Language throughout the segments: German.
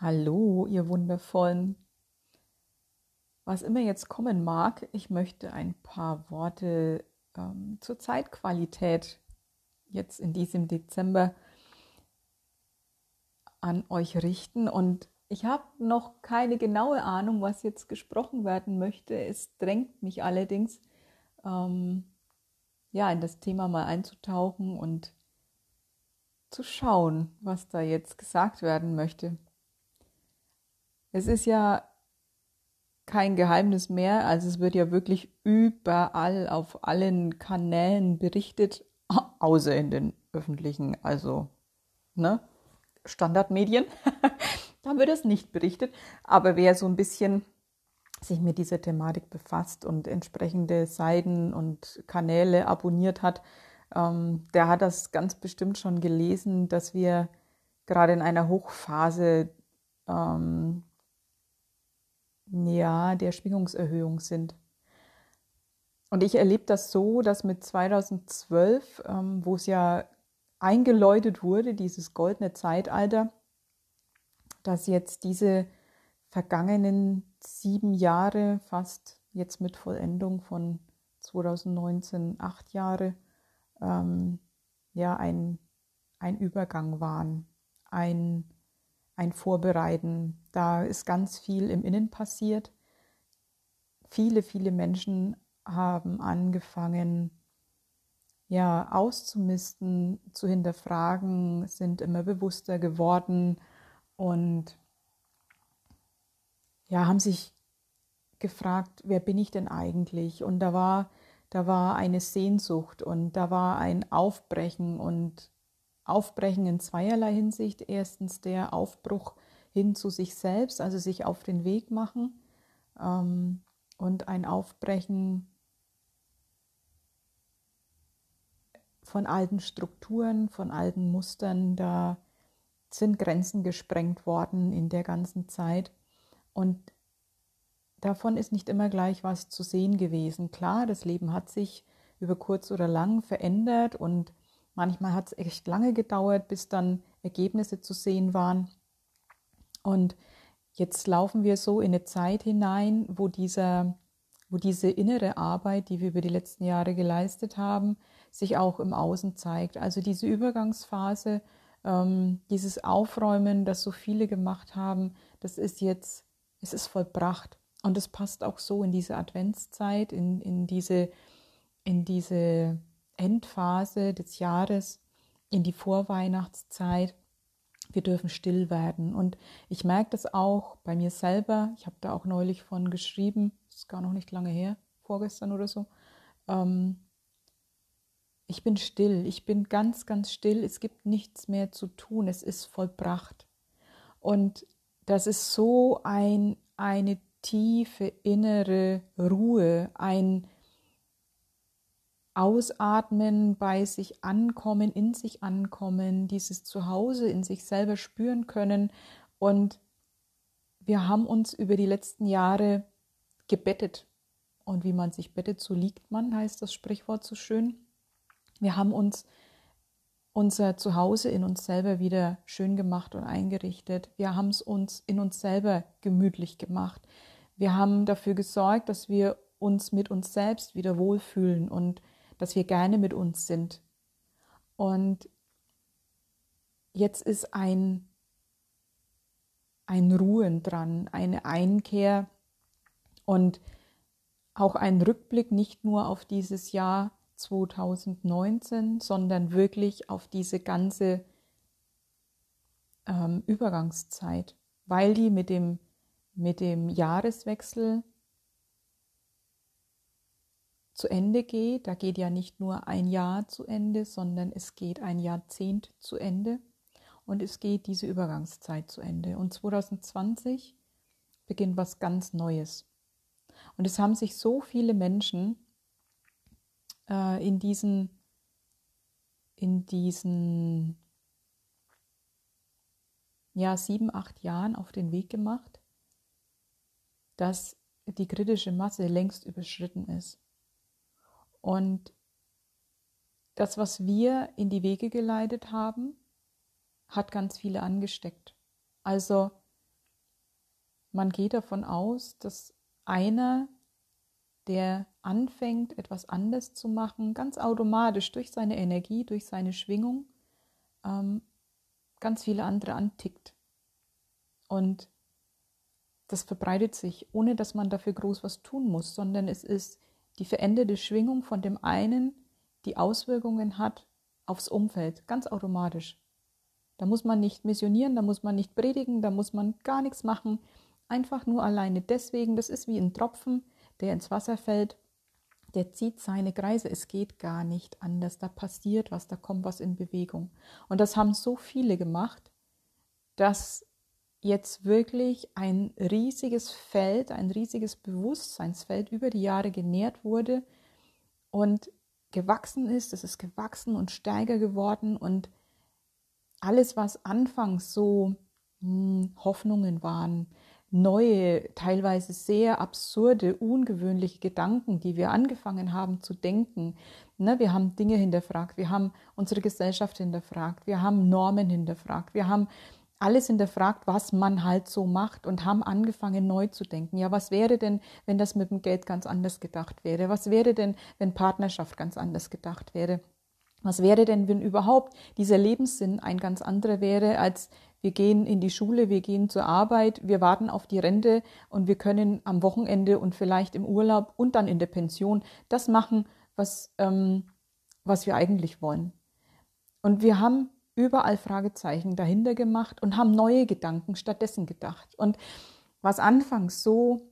Hallo, ihr Wundervollen. Was immer jetzt kommen mag, ich möchte ein paar Worte ähm, zur Zeitqualität jetzt in diesem Dezember an euch richten. Und ich habe noch keine genaue Ahnung, was jetzt gesprochen werden möchte. Es drängt mich allerdings, ähm, ja, in das Thema mal einzutauchen und zu schauen, was da jetzt gesagt werden möchte. Es ist ja kein Geheimnis mehr, also es wird ja wirklich überall auf allen Kanälen berichtet, außer in den öffentlichen, also ne, Standardmedien. da wird es nicht berichtet, aber wer so ein bisschen sich mit dieser Thematik befasst und entsprechende Seiten und Kanäle abonniert hat, ähm, der hat das ganz bestimmt schon gelesen, dass wir gerade in einer Hochphase ähm, ja, der Schwingungserhöhung sind. Und ich erlebe das so, dass mit 2012, ähm, wo es ja eingeläutet wurde, dieses goldene Zeitalter, dass jetzt diese vergangenen sieben Jahre, fast jetzt mit Vollendung von 2019, acht Jahre, ähm, ja, ein, ein Übergang waren, ein ein Vorbereiten. Da ist ganz viel im Innen passiert. Viele, viele Menschen haben angefangen, ja, auszumisten, zu hinterfragen, sind immer bewusster geworden und ja, haben sich gefragt, wer bin ich denn eigentlich? Und da war, da war eine Sehnsucht und da war ein Aufbrechen und Aufbrechen in zweierlei Hinsicht. Erstens der Aufbruch hin zu sich selbst, also sich auf den Weg machen ähm, und ein Aufbrechen von alten Strukturen, von alten Mustern. Da sind Grenzen gesprengt worden in der ganzen Zeit. Und davon ist nicht immer gleich was zu sehen gewesen. Klar, das Leben hat sich über kurz oder lang verändert und Manchmal hat es echt lange gedauert, bis dann Ergebnisse zu sehen waren. Und jetzt laufen wir so in eine Zeit hinein, wo, dieser, wo diese innere Arbeit, die wir über die letzten Jahre geleistet haben, sich auch im Außen zeigt. Also diese Übergangsphase, ähm, dieses Aufräumen, das so viele gemacht haben, das ist jetzt, es ist vollbracht. Und es passt auch so in diese Adventszeit, in, in diese, in diese Endphase des Jahres in die Vorweihnachtszeit. Wir dürfen still werden. Und ich merke das auch bei mir selber. Ich habe da auch neulich von geschrieben, das ist gar noch nicht lange her, vorgestern oder so. Ähm, ich bin still, ich bin ganz, ganz still. Es gibt nichts mehr zu tun. Es ist vollbracht. Und das ist so ein, eine tiefe innere Ruhe, ein, Ausatmen, bei sich ankommen, in sich ankommen, dieses Zuhause in sich selber spüren können. Und wir haben uns über die letzten Jahre gebettet. Und wie man sich bettet, so liegt man, heißt das Sprichwort so schön. Wir haben uns unser Zuhause in uns selber wieder schön gemacht und eingerichtet. Wir haben es uns in uns selber gemütlich gemacht. Wir haben dafür gesorgt, dass wir uns mit uns selbst wieder wohlfühlen und dass wir gerne mit uns sind. Und jetzt ist ein, ein Ruhen dran, eine Einkehr und auch ein Rückblick nicht nur auf dieses Jahr 2019, sondern wirklich auf diese ganze ähm, Übergangszeit, weil die mit dem, mit dem Jahreswechsel zu Ende geht. Da geht ja nicht nur ein Jahr zu Ende, sondern es geht ein Jahrzehnt zu Ende und es geht diese Übergangszeit zu Ende. Und 2020 beginnt was ganz Neues. Und es haben sich so viele Menschen äh, in diesen, in diesen ja, sieben, acht Jahren auf den Weg gemacht, dass die kritische Masse längst überschritten ist. Und das, was wir in die Wege geleitet haben, hat ganz viele angesteckt. Also man geht davon aus, dass einer, der anfängt, etwas anders zu machen, ganz automatisch durch seine Energie, durch seine Schwingung, ähm, ganz viele andere antickt. Und das verbreitet sich, ohne dass man dafür groß was tun muss, sondern es ist die veränderte Schwingung von dem einen, die Auswirkungen hat aufs Umfeld, ganz automatisch. Da muss man nicht missionieren, da muss man nicht predigen, da muss man gar nichts machen. Einfach nur alleine deswegen, das ist wie ein Tropfen, der ins Wasser fällt, der zieht seine Kreise. Es geht gar nicht anders. Da passiert was, da kommt was in Bewegung. Und das haben so viele gemacht, dass jetzt wirklich ein riesiges Feld, ein riesiges Bewusstseinsfeld über die Jahre genährt wurde und gewachsen ist. Es ist gewachsen und stärker geworden und alles, was anfangs so hm, Hoffnungen waren, neue, teilweise sehr absurde, ungewöhnliche Gedanken, die wir angefangen haben zu denken. Ne, wir haben Dinge hinterfragt, wir haben unsere Gesellschaft hinterfragt, wir haben Normen hinterfragt, wir haben alles hinterfragt, was man halt so macht und haben angefangen neu zu denken. Ja, was wäre denn, wenn das mit dem Geld ganz anders gedacht wäre? Was wäre denn, wenn Partnerschaft ganz anders gedacht wäre? Was wäre denn, wenn überhaupt dieser Lebenssinn ein ganz anderer wäre, als wir gehen in die Schule, wir gehen zur Arbeit, wir warten auf die Rente und wir können am Wochenende und vielleicht im Urlaub und dann in der Pension das machen, was, ähm, was wir eigentlich wollen. Und wir haben überall Fragezeichen dahinter gemacht und haben neue Gedanken stattdessen gedacht. Und was anfangs so,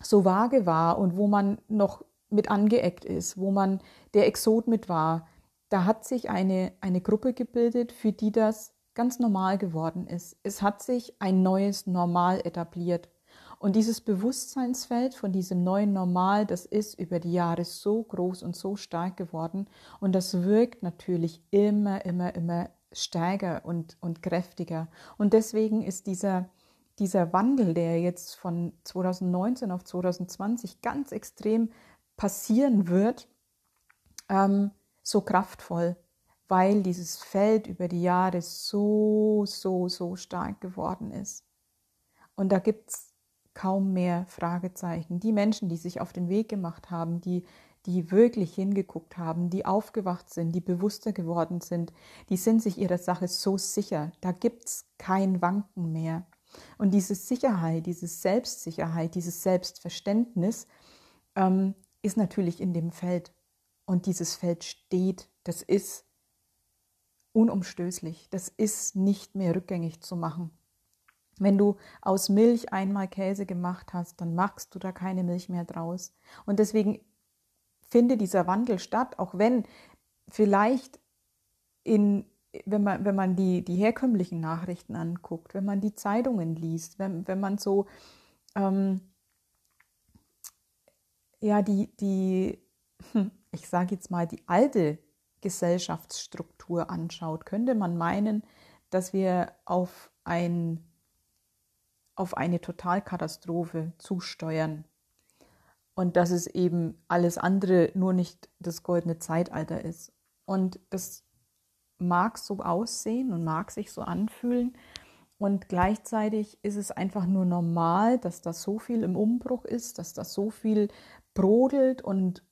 so vage war und wo man noch mit angeeckt ist, wo man der Exot mit war, da hat sich eine, eine Gruppe gebildet, für die das ganz normal geworden ist. Es hat sich ein neues Normal etabliert. Und dieses Bewusstseinsfeld von diesem neuen Normal, das ist über die Jahre so groß und so stark geworden. Und das wirkt natürlich immer, immer, immer stärker und, und kräftiger. Und deswegen ist dieser, dieser Wandel, der jetzt von 2019 auf 2020 ganz extrem passieren wird, ähm, so kraftvoll, weil dieses Feld über die Jahre so, so, so stark geworden ist. Und da gibt es kaum mehr Fragezeichen. Die Menschen, die sich auf den Weg gemacht haben, die die wirklich hingeguckt haben, die aufgewacht sind, die bewusster geworden sind, die sind sich ihrer Sache so sicher. Da gibt es kein Wanken mehr. Und diese Sicherheit, diese Selbstsicherheit, dieses Selbstverständnis ähm, ist natürlich in dem Feld. Und dieses Feld steht, das ist unumstößlich, das ist nicht mehr rückgängig zu machen. Wenn du aus Milch einmal Käse gemacht hast, dann machst du da keine Milch mehr draus. Und deswegen finde dieser Wandel statt, auch wenn vielleicht in, wenn man, wenn man die, die herkömmlichen Nachrichten anguckt, wenn man die Zeitungen liest, wenn, wenn man so ähm, ja die, die, hm, ich sage jetzt mal, die alte Gesellschaftsstruktur anschaut, könnte man meinen, dass wir auf, ein, auf eine Totalkatastrophe zusteuern und dass es eben alles andere nur nicht das goldene Zeitalter ist. Und das mag so aussehen und mag sich so anfühlen. Und gleichzeitig ist es einfach nur normal, dass da so viel im Umbruch ist, dass da so viel brodelt und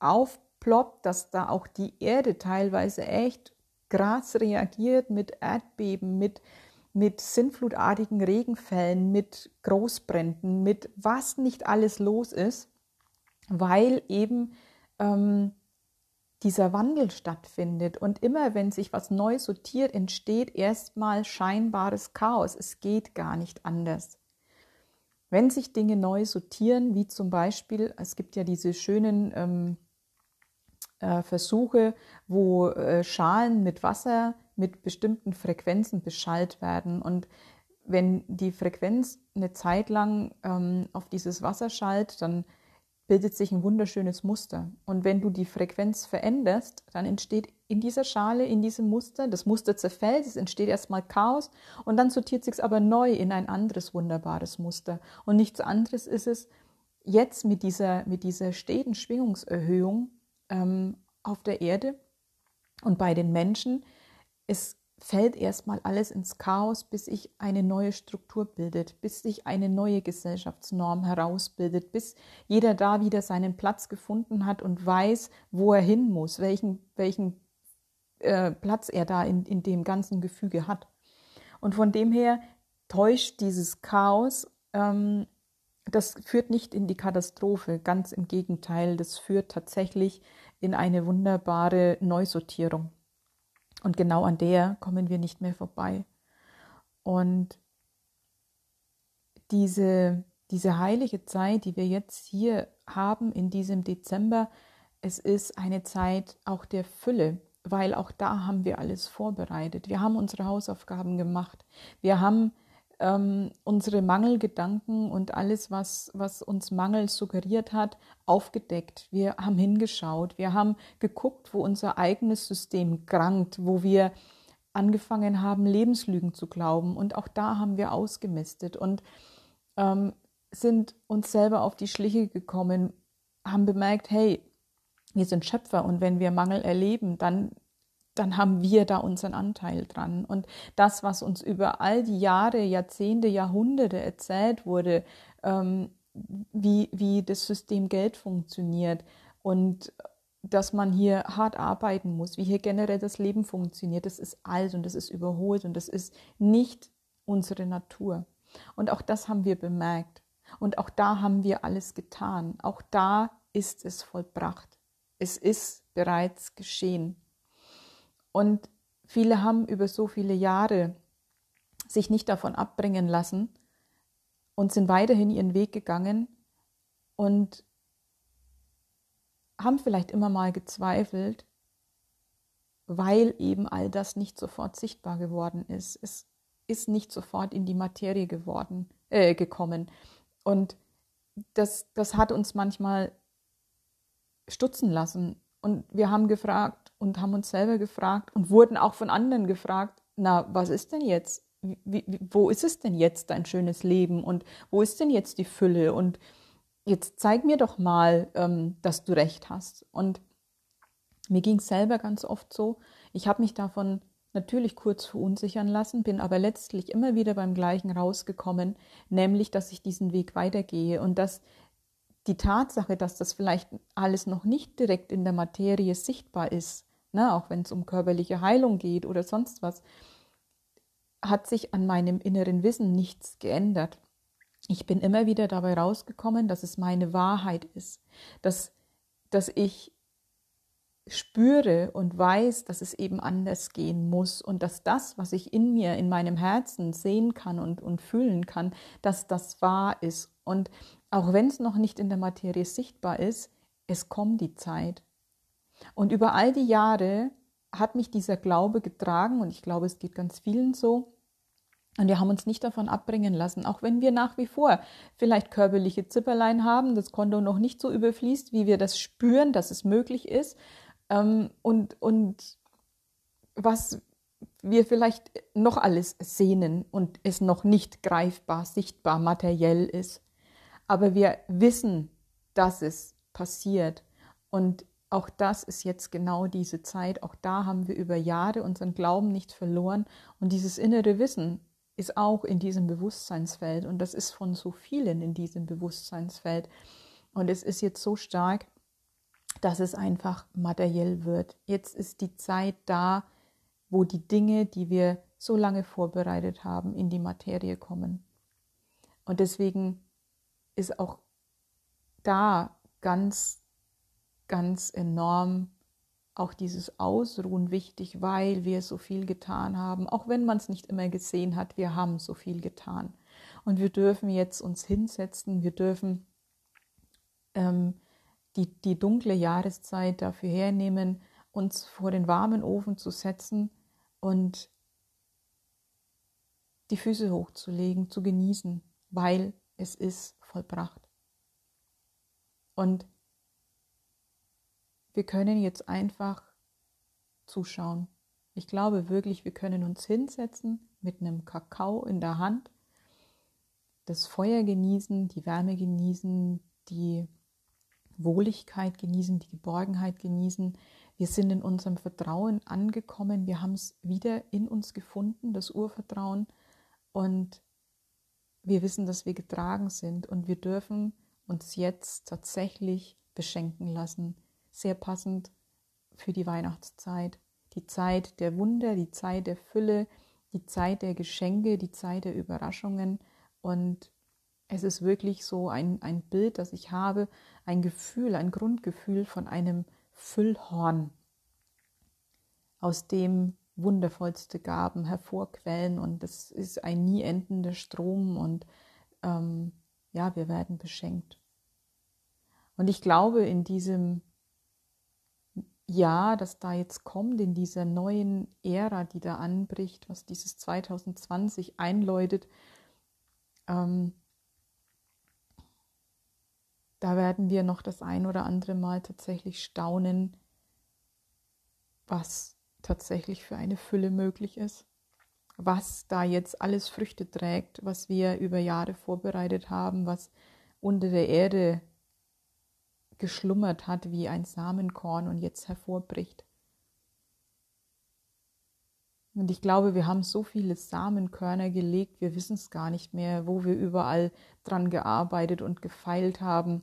aufploppt, dass da auch die Erde teilweise echt krass reagiert mit Erdbeben, mit, mit sinnflutartigen Regenfällen, mit Großbränden, mit was nicht alles los ist weil eben ähm, dieser Wandel stattfindet. Und immer wenn sich was neu sortiert, entsteht erstmal scheinbares Chaos. Es geht gar nicht anders. Wenn sich Dinge neu sortieren, wie zum Beispiel, es gibt ja diese schönen ähm, äh, Versuche, wo äh, Schalen mit Wasser mit bestimmten Frequenzen beschallt werden. Und wenn die Frequenz eine Zeit lang ähm, auf dieses Wasser schallt, dann bildet sich ein wunderschönes Muster. Und wenn du die Frequenz veränderst, dann entsteht in dieser Schale, in diesem Muster, das Muster zerfällt, es entsteht erstmal Chaos und dann sortiert sich es aber neu in ein anderes wunderbares Muster. Und nichts anderes ist es jetzt mit dieser, mit dieser steten Schwingungserhöhung ähm, auf der Erde und bei den Menschen. Es fällt erstmal alles ins Chaos, bis sich eine neue Struktur bildet, bis sich eine neue Gesellschaftsnorm herausbildet, bis jeder da wieder seinen Platz gefunden hat und weiß, wo er hin muss, welchen, welchen äh, Platz er da in, in dem ganzen Gefüge hat. Und von dem her täuscht dieses Chaos, ähm, das führt nicht in die Katastrophe, ganz im Gegenteil, das führt tatsächlich in eine wunderbare Neusortierung. Und genau an der kommen wir nicht mehr vorbei. Und diese, diese heilige Zeit, die wir jetzt hier haben in diesem Dezember, es ist eine Zeit auch der Fülle, weil auch da haben wir alles vorbereitet. Wir haben unsere Hausaufgaben gemacht. Wir haben ähm, unsere Mangelgedanken und alles, was, was uns Mangel suggeriert hat, aufgedeckt. Wir haben hingeschaut, wir haben geguckt, wo unser eigenes System krankt, wo wir angefangen haben, Lebenslügen zu glauben. Und auch da haben wir ausgemistet und ähm, sind uns selber auf die Schliche gekommen, haben bemerkt, hey, wir sind Schöpfer und wenn wir Mangel erleben, dann dann haben wir da unseren Anteil dran. Und das, was uns über all die Jahre, Jahrzehnte, Jahrhunderte erzählt wurde, ähm, wie, wie das System Geld funktioniert und dass man hier hart arbeiten muss, wie hier generell das Leben funktioniert, das ist alt und das ist überholt und das ist nicht unsere Natur. Und auch das haben wir bemerkt. Und auch da haben wir alles getan. Auch da ist es vollbracht. Es ist bereits geschehen. Und viele haben über so viele Jahre sich nicht davon abbringen lassen und sind weiterhin ihren Weg gegangen und haben vielleicht immer mal gezweifelt, weil eben all das nicht sofort sichtbar geworden ist. Es ist nicht sofort in die Materie geworden, äh, gekommen. Und das, das hat uns manchmal stutzen lassen. Und wir haben gefragt, und haben uns selber gefragt und wurden auch von anderen gefragt, na, was ist denn jetzt? Wie, wie, wo ist es denn jetzt dein schönes Leben und wo ist denn jetzt die Fülle? Und jetzt zeig mir doch mal, ähm, dass du recht hast. Und mir ging es selber ganz oft so, ich habe mich davon natürlich kurz verunsichern lassen, bin aber letztlich immer wieder beim gleichen rausgekommen, nämlich, dass ich diesen Weg weitergehe und dass die Tatsache, dass das vielleicht alles noch nicht direkt in der Materie sichtbar ist, ne, auch wenn es um körperliche Heilung geht oder sonst was, hat sich an meinem inneren Wissen nichts geändert. Ich bin immer wieder dabei rausgekommen, dass es meine Wahrheit ist, dass, dass ich spüre und weiß, dass es eben anders gehen muss und dass das, was ich in mir, in meinem Herzen sehen kann und, und fühlen kann, dass das wahr ist. Und auch wenn es noch nicht in der Materie sichtbar ist, es kommt die Zeit. Und über all die Jahre hat mich dieser Glaube getragen und ich glaube, es geht ganz vielen so. Und wir haben uns nicht davon abbringen lassen, auch wenn wir nach wie vor vielleicht körperliche Zipperlein haben, das Konto noch nicht so überfließt, wie wir das spüren, dass es möglich ist. Ähm, und, und was wir vielleicht noch alles sehnen und es noch nicht greifbar, sichtbar, materiell ist aber wir wissen, dass es passiert. Und auch das ist jetzt genau diese Zeit. Auch da haben wir über Jahre unseren Glauben nicht verloren. Und dieses innere Wissen ist auch in diesem Bewusstseinsfeld. Und das ist von so vielen in diesem Bewusstseinsfeld. Und es ist jetzt so stark, dass es einfach materiell wird. Jetzt ist die Zeit da, wo die Dinge, die wir so lange vorbereitet haben, in die Materie kommen. Und deswegen ist auch da ganz, ganz enorm auch dieses Ausruhen wichtig, weil wir so viel getan haben, auch wenn man es nicht immer gesehen hat, wir haben so viel getan. Und wir dürfen jetzt uns hinsetzen, wir dürfen ähm, die, die dunkle Jahreszeit dafür hernehmen, uns vor den warmen Ofen zu setzen und die Füße hochzulegen, zu genießen, weil es ist vollbracht. Und wir können jetzt einfach zuschauen. Ich glaube wirklich, wir können uns hinsetzen mit einem Kakao in der Hand, das Feuer genießen, die Wärme genießen, die Wohligkeit genießen, die Geborgenheit genießen, Wir sind in unserem Vertrauen angekommen. Wir haben es wieder in uns gefunden, das Urvertrauen. Und wir wissen, dass wir getragen sind. Und wir dürfen uns jetzt tatsächlich beschenken lassen. Sehr passend für die Weihnachtszeit. Die Zeit der Wunder, die Zeit der Fülle, die Zeit der Geschenke, die Zeit der Überraschungen. Und es ist wirklich so ein, ein Bild, das ich habe, ein Gefühl, ein Grundgefühl von einem Füllhorn, aus dem wundervollste Gaben hervorquellen und es ist ein nie endender Strom und ähm, ja, wir werden beschenkt. Und ich glaube, in diesem Jahr, das da jetzt kommt, in dieser neuen Ära, die da anbricht, was dieses 2020 einläutet, ähm, da werden wir noch das ein oder andere Mal tatsächlich staunen, was tatsächlich für eine Fülle möglich ist, was da jetzt alles Früchte trägt, was wir über Jahre vorbereitet haben, was unter der Erde geschlummert hat wie ein Samenkorn und jetzt hervorbricht. Und ich glaube, wir haben so viele Samenkörner gelegt, wir wissen es gar nicht mehr, wo wir überall dran gearbeitet und gefeilt haben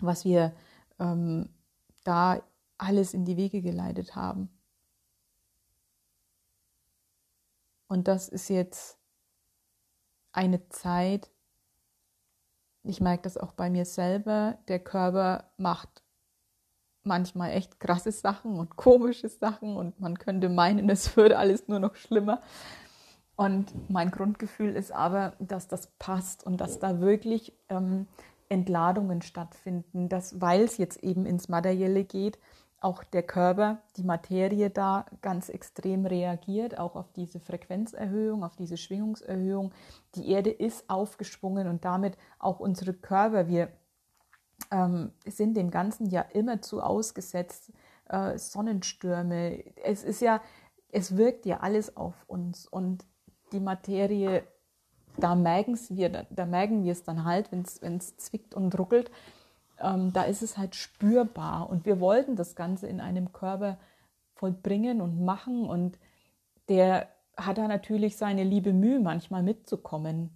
was wir ähm, da alles in die Wege geleitet haben. Und das ist jetzt eine Zeit, ich merke das auch bei mir selber, der Körper macht manchmal echt krasse Sachen und komische Sachen und man könnte meinen, es würde alles nur noch schlimmer. Und mein Grundgefühl ist aber, dass das passt und dass da wirklich ähm, Entladungen stattfinden, dass, weil es jetzt eben ins Materielle geht, auch der Körper, die Materie da ganz extrem reagiert, auch auf diese Frequenzerhöhung, auf diese Schwingungserhöhung. Die Erde ist aufgeschwungen und damit auch unsere Körper. Wir ähm, sind dem Ganzen ja immer zu ausgesetzt. Äh, Sonnenstürme, es ist ja, es wirkt ja alles auf uns und die Materie da merken wir, da, da merken wir es dann halt, wenn es zwickt und ruckelt. Ähm, da ist es halt spürbar. Und wir wollten das Ganze in einem Körper vollbringen und machen. Und der hat da natürlich seine liebe Mühe, manchmal mitzukommen.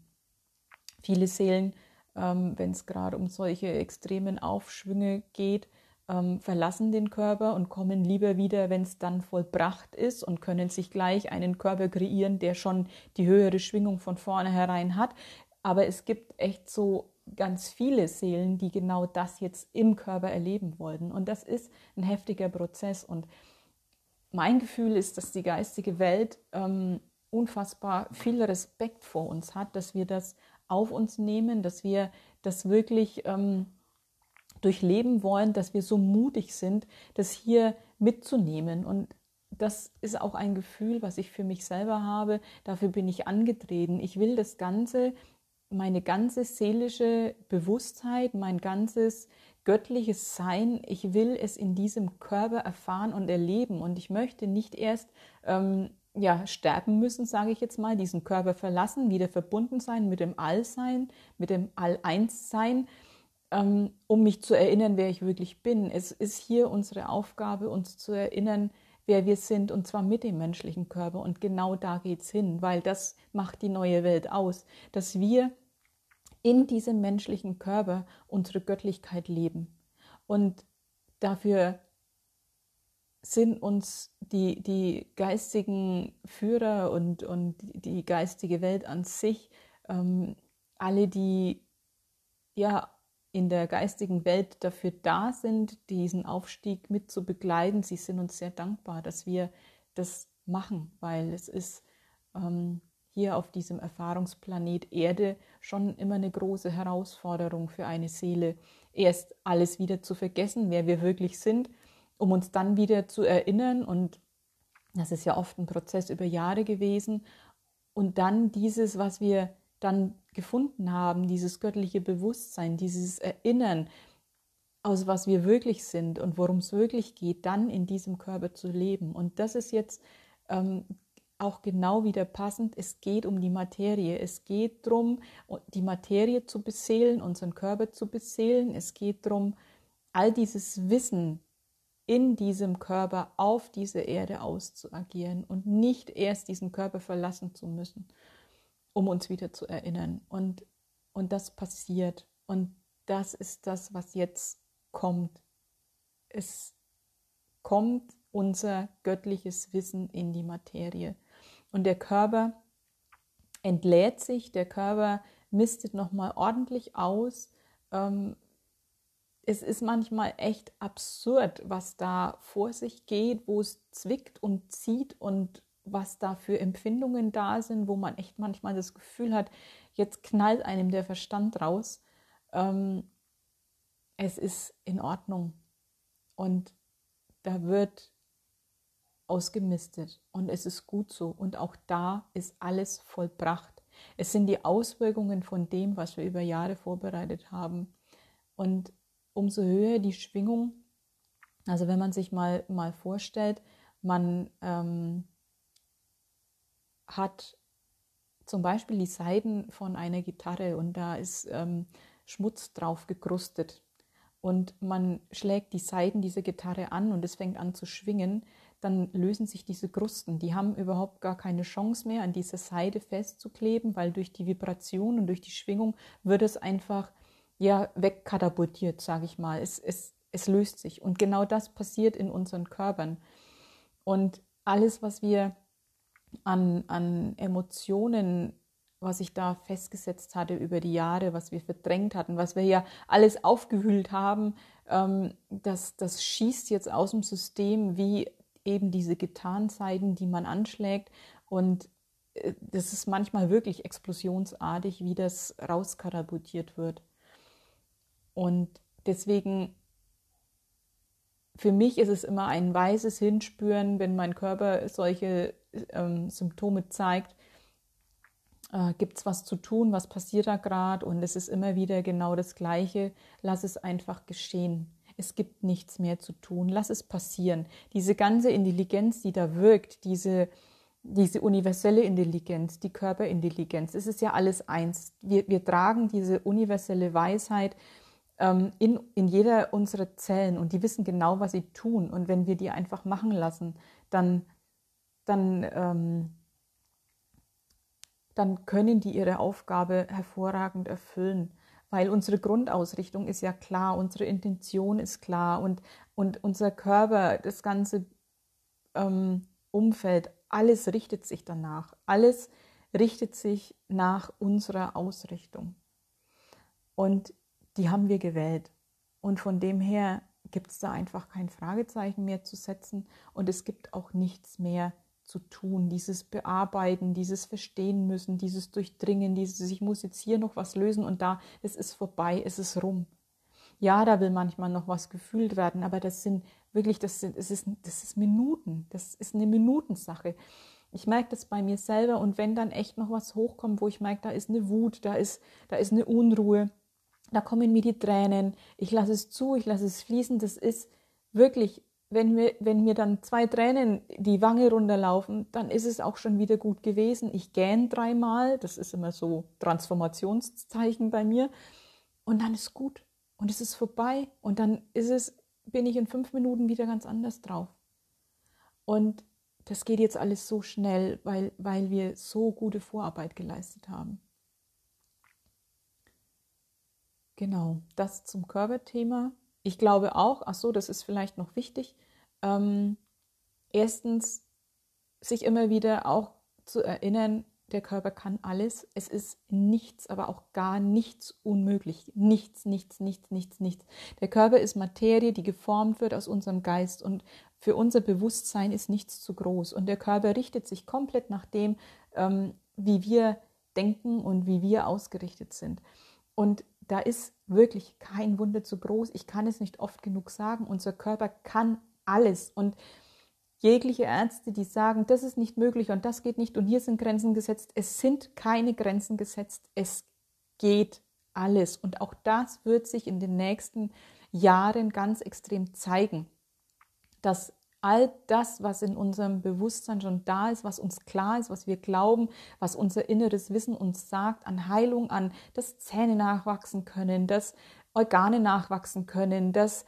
Viele Seelen, ähm, wenn es gerade um solche extremen Aufschwünge geht, ähm, verlassen den Körper und kommen lieber wieder, wenn es dann vollbracht ist und können sich gleich einen Körper kreieren, der schon die höhere Schwingung von vornherein hat. Aber es gibt echt so ganz viele Seelen, die genau das jetzt im Körper erleben wollten. Und das ist ein heftiger Prozess. Und mein Gefühl ist, dass die geistige Welt ähm, unfassbar viel Respekt vor uns hat, dass wir das auf uns nehmen, dass wir das wirklich ähm, durchleben wollen, dass wir so mutig sind, das hier mitzunehmen. Und das ist auch ein Gefühl, was ich für mich selber habe. Dafür bin ich angetreten. Ich will das Ganze, meine ganze seelische Bewusstheit, mein ganzes göttliches Sein, ich will es in diesem Körper erfahren und erleben. Und ich möchte nicht erst ähm, ja, sterben müssen, sage ich jetzt mal, diesen Körper verlassen, wieder verbunden sein mit dem Allsein, mit dem All-Eins-Sein ähm, um mich zu erinnern, wer ich wirklich bin. Es ist hier unsere Aufgabe, uns zu erinnern, wer wir sind, und zwar mit dem menschlichen Körper. Und genau da geht es hin, weil das macht die neue Welt aus, dass wir in diesem menschlichen Körper unsere Göttlichkeit leben. Und dafür sind uns die, die geistigen Führer und, und die geistige Welt an sich, ähm, alle, die ja in der geistigen Welt dafür da sind, diesen Aufstieg mit zu begleiten. Sie sind uns sehr dankbar, dass wir das machen, weil es ist ähm, hier auf diesem Erfahrungsplanet Erde schon immer eine große Herausforderung für eine Seele, erst alles wieder zu vergessen, wer wir wirklich sind, um uns dann wieder zu erinnern. Und das ist ja oft ein Prozess über Jahre gewesen. Und dann dieses, was wir dann gefunden haben, dieses göttliche Bewusstsein, dieses Erinnern, aus was wir wirklich sind und worum es wirklich geht, dann in diesem Körper zu leben. Und das ist jetzt ähm, auch genau wieder passend. Es geht um die Materie. Es geht darum, die Materie zu beseelen, unseren Körper zu beseelen. Es geht darum, all dieses Wissen in diesem Körper auf diese Erde auszuagieren und nicht erst diesen Körper verlassen zu müssen, um uns wieder zu erinnern. Und, und das passiert. Und das ist das, was jetzt kommt. Es kommt unser göttliches Wissen in die Materie. Und der Körper entlädt sich, der Körper mistet nochmal ordentlich aus. Ähm, es ist manchmal echt absurd, was da vor sich geht, wo es zwickt und zieht und was da für Empfindungen da sind, wo man echt manchmal das Gefühl hat, jetzt knallt einem der Verstand raus. Ähm, es ist in Ordnung. Und da wird ausgemistet und es ist gut so. Und auch da ist alles vollbracht. Es sind die Auswirkungen von dem, was wir über Jahre vorbereitet haben. Und umso höher die Schwingung, also wenn man sich mal, mal vorstellt, man ähm, hat zum Beispiel die Seiten von einer Gitarre und da ist ähm, Schmutz drauf gekrustet und man schlägt die Seiten dieser Gitarre an und es fängt an zu schwingen, dann lösen sich diese Krusten. Die haben überhaupt gar keine Chance mehr, an dieser Seite festzukleben, weil durch die Vibration und durch die Schwingung wird es einfach ja wegkatapultiert, sage ich mal. Es, es, es löst sich. Und genau das passiert in unseren Körpern. Und alles, was wir an, an Emotionen was ich da festgesetzt hatte über die Jahre, was wir verdrängt hatten, was wir ja alles aufgewühlt haben, ähm, das, das schießt jetzt aus dem System wie eben diese Gitarrenseiten, die man anschlägt. Und äh, das ist manchmal wirklich explosionsartig, wie das rauskatapultiert wird. Und deswegen, für mich ist es immer ein weises Hinspüren, wenn mein Körper solche ähm, Symptome zeigt, äh, gibt es was zu tun, was passiert da gerade und es ist immer wieder genau das Gleiche. Lass es einfach geschehen. Es gibt nichts mehr zu tun. Lass es passieren. Diese ganze Intelligenz, die da wirkt, diese, diese universelle Intelligenz, die Körperintelligenz, es ist ja alles eins. Wir, wir tragen diese universelle Weisheit ähm, in, in jeder unserer Zellen und die wissen genau, was sie tun. Und wenn wir die einfach machen lassen, dann, dann ähm, dann können die ihre Aufgabe hervorragend erfüllen. Weil unsere Grundausrichtung ist ja klar, unsere Intention ist klar und, und unser Körper, das ganze ähm, Umfeld, alles richtet sich danach. Alles richtet sich nach unserer Ausrichtung. Und die haben wir gewählt. Und von dem her gibt es da einfach kein Fragezeichen mehr zu setzen und es gibt auch nichts mehr zu tun, dieses Bearbeiten, dieses Verstehen müssen, dieses Durchdringen, dieses, ich muss jetzt hier noch was lösen und da, es ist vorbei, es ist rum. Ja, da will manchmal noch was gefühlt werden, aber das sind wirklich, das, sind, das, ist, das ist Minuten, das ist eine Minutensache. Ich merke das bei mir selber und wenn dann echt noch was hochkommt, wo ich merke, da ist eine Wut, da ist, da ist eine Unruhe, da kommen mir die Tränen, ich lasse es zu, ich lasse es fließen, das ist wirklich wenn mir, wenn mir dann zwei Tränen die Wange runterlaufen, dann ist es auch schon wieder gut gewesen. Ich gähn dreimal, das ist immer so Transformationszeichen bei mir. Und dann ist gut und es ist vorbei und dann ist es, bin ich in fünf Minuten wieder ganz anders drauf. Und das geht jetzt alles so schnell, weil, weil wir so gute Vorarbeit geleistet haben. Genau, das zum Körperthema ich glaube auch, ach so, das ist vielleicht noch wichtig, ähm, erstens sich immer wieder auch zu erinnern, der Körper kann alles. Es ist nichts, aber auch gar nichts unmöglich. Nichts, nichts, nichts, nichts, nichts. Der Körper ist Materie, die geformt wird aus unserem Geist und für unser Bewusstsein ist nichts zu groß. Und der Körper richtet sich komplett nach dem, ähm, wie wir denken und wie wir ausgerichtet sind. Und da ist wirklich kein Wunder zu groß. Ich kann es nicht oft genug sagen. Unser Körper kann alles. Und jegliche Ärzte, die sagen, das ist nicht möglich und das geht nicht und hier sind Grenzen gesetzt, es sind keine Grenzen gesetzt. Es geht alles. Und auch das wird sich in den nächsten Jahren ganz extrem zeigen, dass all das, was in unserem Bewusstsein schon da ist, was uns klar ist, was wir glauben, was unser inneres Wissen uns sagt, an Heilung, an, dass Zähne nachwachsen können, dass Organe nachwachsen können, dass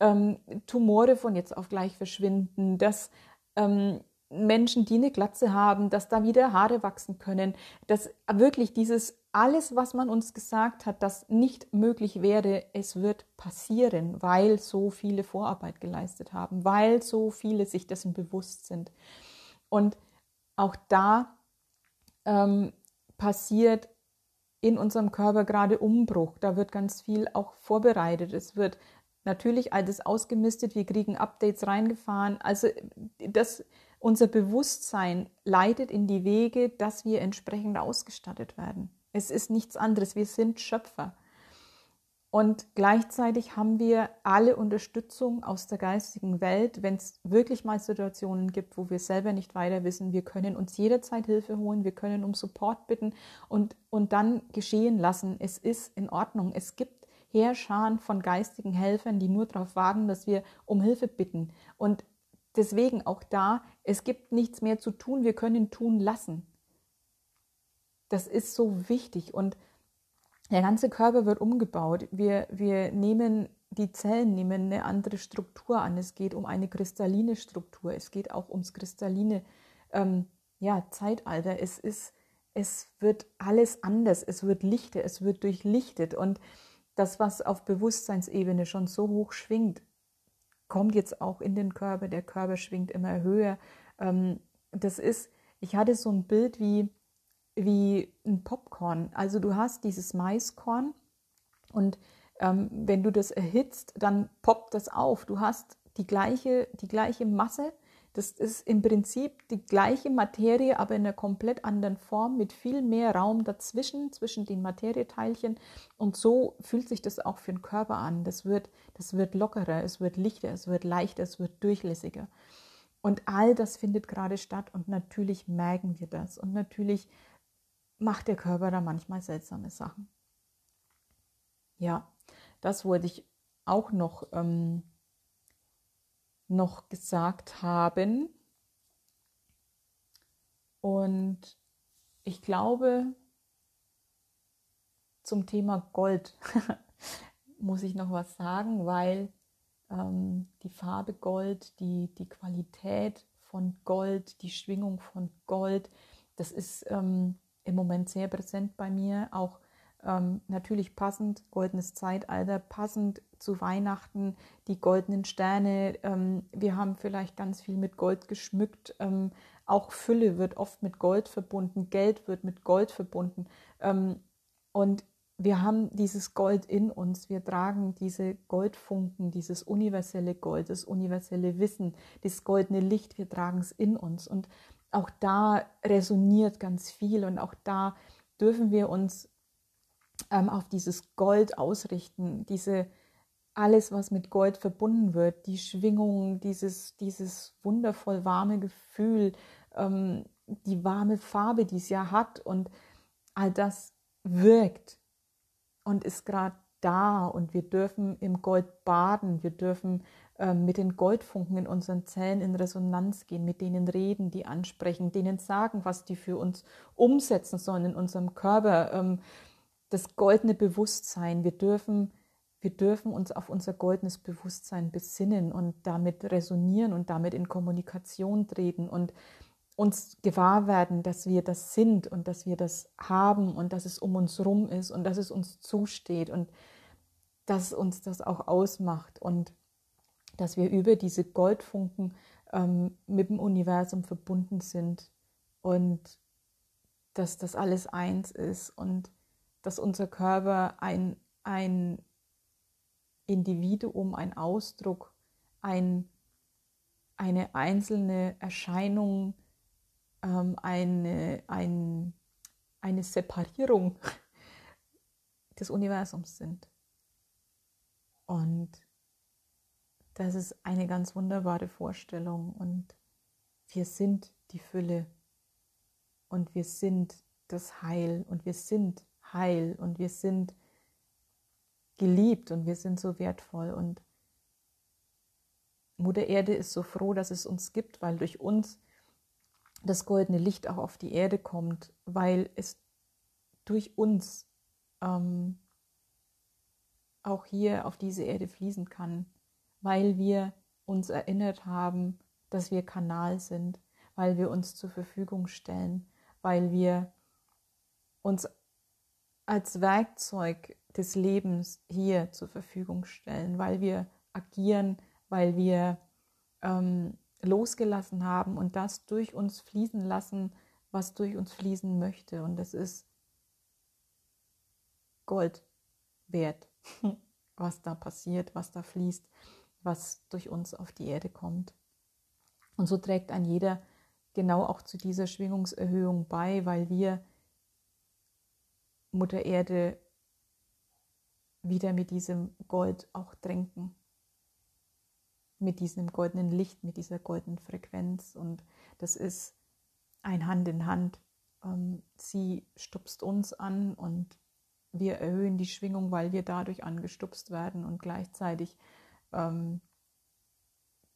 ähm, Tumore von jetzt auf gleich verschwinden, dass ähm, Menschen, die eine Glatze haben, dass da wieder Haare wachsen können, dass wirklich dieses alles, was man uns gesagt hat, das nicht möglich wäre, es wird passieren, weil so viele Vorarbeit geleistet haben, weil so viele sich dessen bewusst sind. Und auch da ähm, passiert in unserem Körper gerade Umbruch. Da wird ganz viel auch vorbereitet. Es wird natürlich alles ausgemistet. Wir kriegen Updates reingefahren. Also das, unser Bewusstsein leitet in die Wege, dass wir entsprechend ausgestattet werden. Es ist nichts anderes. Wir sind Schöpfer. Und gleichzeitig haben wir alle Unterstützung aus der geistigen Welt, wenn es wirklich mal Situationen gibt, wo wir selber nicht weiter wissen. Wir können uns jederzeit Hilfe holen, wir können um Support bitten und, und dann geschehen lassen. Es ist in Ordnung. Es gibt Heerscharen von geistigen Helfern, die nur darauf warten, dass wir um Hilfe bitten. Und deswegen auch da, es gibt nichts mehr zu tun, wir können tun lassen. Das ist so wichtig und der ganze Körper wird umgebaut. Wir, wir nehmen die Zellen nehmen eine andere Struktur an. Es geht um eine kristalline Struktur. Es geht auch ums kristalline ähm, ja, Zeitalter. Es ist, es wird alles anders. Es wird lichter. Es wird durchlichtet. Und das, was auf Bewusstseinsebene schon so hoch schwingt, kommt jetzt auch in den Körper. Der Körper schwingt immer höher. Ähm, das ist, ich hatte so ein Bild wie, wie ein Popcorn. Also du hast dieses Maiskorn und ähm, wenn du das erhitzt, dann poppt das auf. Du hast die gleiche, die gleiche Masse. Das ist im Prinzip die gleiche Materie, aber in einer komplett anderen Form, mit viel mehr Raum dazwischen, zwischen den Materieteilchen. Und so fühlt sich das auch für den Körper an. Das wird, das wird lockerer, es wird lichter, es wird leichter, es wird durchlässiger. Und all das findet gerade statt und natürlich merken wir das. Und natürlich macht der Körper da manchmal seltsame Sachen. Ja, das wollte ich auch noch, ähm, noch gesagt haben. Und ich glaube, zum Thema Gold muss ich noch was sagen, weil ähm, die Farbe Gold, die, die Qualität von Gold, die Schwingung von Gold, das ist ähm, im Moment sehr präsent bei mir. Auch ähm, natürlich passend, goldenes Zeitalter, passend zu Weihnachten, die goldenen Sterne. Ähm, wir haben vielleicht ganz viel mit Gold geschmückt. Ähm, auch Fülle wird oft mit Gold verbunden, Geld wird mit Gold verbunden. Ähm, und wir haben dieses Gold in uns, wir tragen diese Goldfunken, dieses universelle Gold, das universelle Wissen, das goldene Licht, wir tragen es in uns. Und auch da resoniert ganz viel und auch da dürfen wir uns ähm, auf dieses Gold ausrichten, diese alles, was mit Gold verbunden wird, die Schwingung, dieses, dieses wundervoll warme Gefühl, ähm, die warme Farbe, die es ja hat und all das wirkt und ist gerade da und wir dürfen im Gold baden, wir dürfen mit den Goldfunken in unseren Zellen in Resonanz gehen, mit denen reden, die ansprechen, denen sagen, was die für uns umsetzen sollen in unserem Körper. Ähm, das goldene Bewusstsein, wir dürfen, wir dürfen uns auf unser goldenes Bewusstsein besinnen und damit resonieren und damit in Kommunikation treten und uns gewahr werden, dass wir das sind und dass wir das haben und dass es um uns rum ist und dass es uns zusteht und dass uns das auch ausmacht und dass wir über diese Goldfunken ähm, mit dem Universum verbunden sind und dass das alles eins ist und dass unser Körper ein, ein Individuum, ein Ausdruck, ein, eine einzelne Erscheinung, ähm, eine, ein, eine Separierung des Universums sind. Und das ist eine ganz wunderbare Vorstellung und wir sind die Fülle und wir sind das Heil und wir sind heil und wir sind geliebt und wir sind so wertvoll und Mutter Erde ist so froh, dass es uns gibt, weil durch uns das goldene Licht auch auf die Erde kommt, weil es durch uns ähm, auch hier auf diese Erde fließen kann weil wir uns erinnert haben, dass wir Kanal sind, weil wir uns zur Verfügung stellen, weil wir uns als Werkzeug des Lebens hier zur Verfügung stellen, weil wir agieren, weil wir ähm, losgelassen haben und das durch uns fließen lassen, was durch uns fließen möchte. Und das ist Gold wert, was da passiert, was da fließt, was durch uns auf die Erde kommt. Und so trägt ein jeder genau auch zu dieser Schwingungserhöhung bei, weil wir Mutter Erde wieder mit diesem Gold auch tränken. Mit diesem goldenen Licht, mit dieser goldenen Frequenz. Und das ist ein Hand in Hand. Ähm, sie stupst uns an und wir erhöhen die Schwingung, weil wir dadurch angestupst werden und gleichzeitig ähm,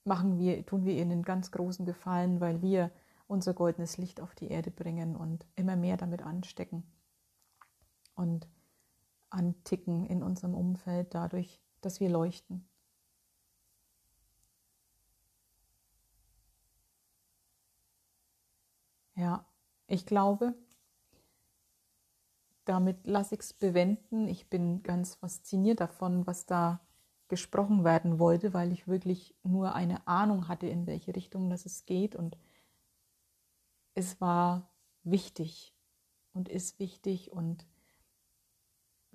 machen wir, tun wir ihnen einen ganz großen Gefallen, weil wir unser goldenes Licht auf die Erde bringen und immer mehr damit anstecken und anticken in unserem Umfeld dadurch, dass wir leuchten. Ja, ich glaube, damit lasse ich es bewenden. Ich bin ganz fasziniert davon, was da gesprochen werden wollte, weil ich wirklich nur eine Ahnung hatte, in welche Richtung das es geht. Und es war wichtig und ist wichtig. Und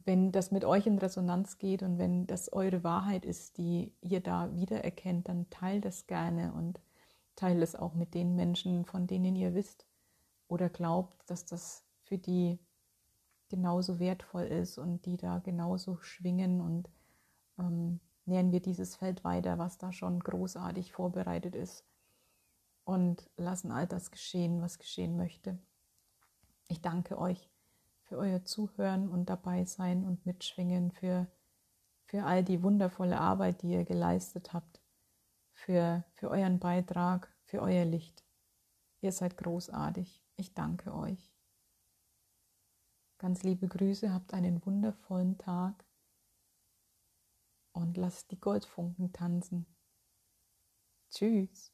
wenn das mit euch in Resonanz geht und wenn das eure Wahrheit ist, die ihr da wiedererkennt, dann teilt es gerne und teilt es auch mit den Menschen, von denen ihr wisst oder glaubt, dass das für die genauso wertvoll ist und die da genauso schwingen und ähm, nähern wir dieses Feld weiter, was da schon großartig vorbereitet ist und lassen all das geschehen, was geschehen möchte. Ich danke euch für euer Zuhören und dabei sein und mitschwingen, für, für all die wundervolle Arbeit, die ihr geleistet habt, für, für euren Beitrag, für euer Licht. Ihr seid großartig. Ich danke euch. Ganz liebe Grüße, habt einen wundervollen Tag und lasst die Goldfunken tanzen. Tschüss.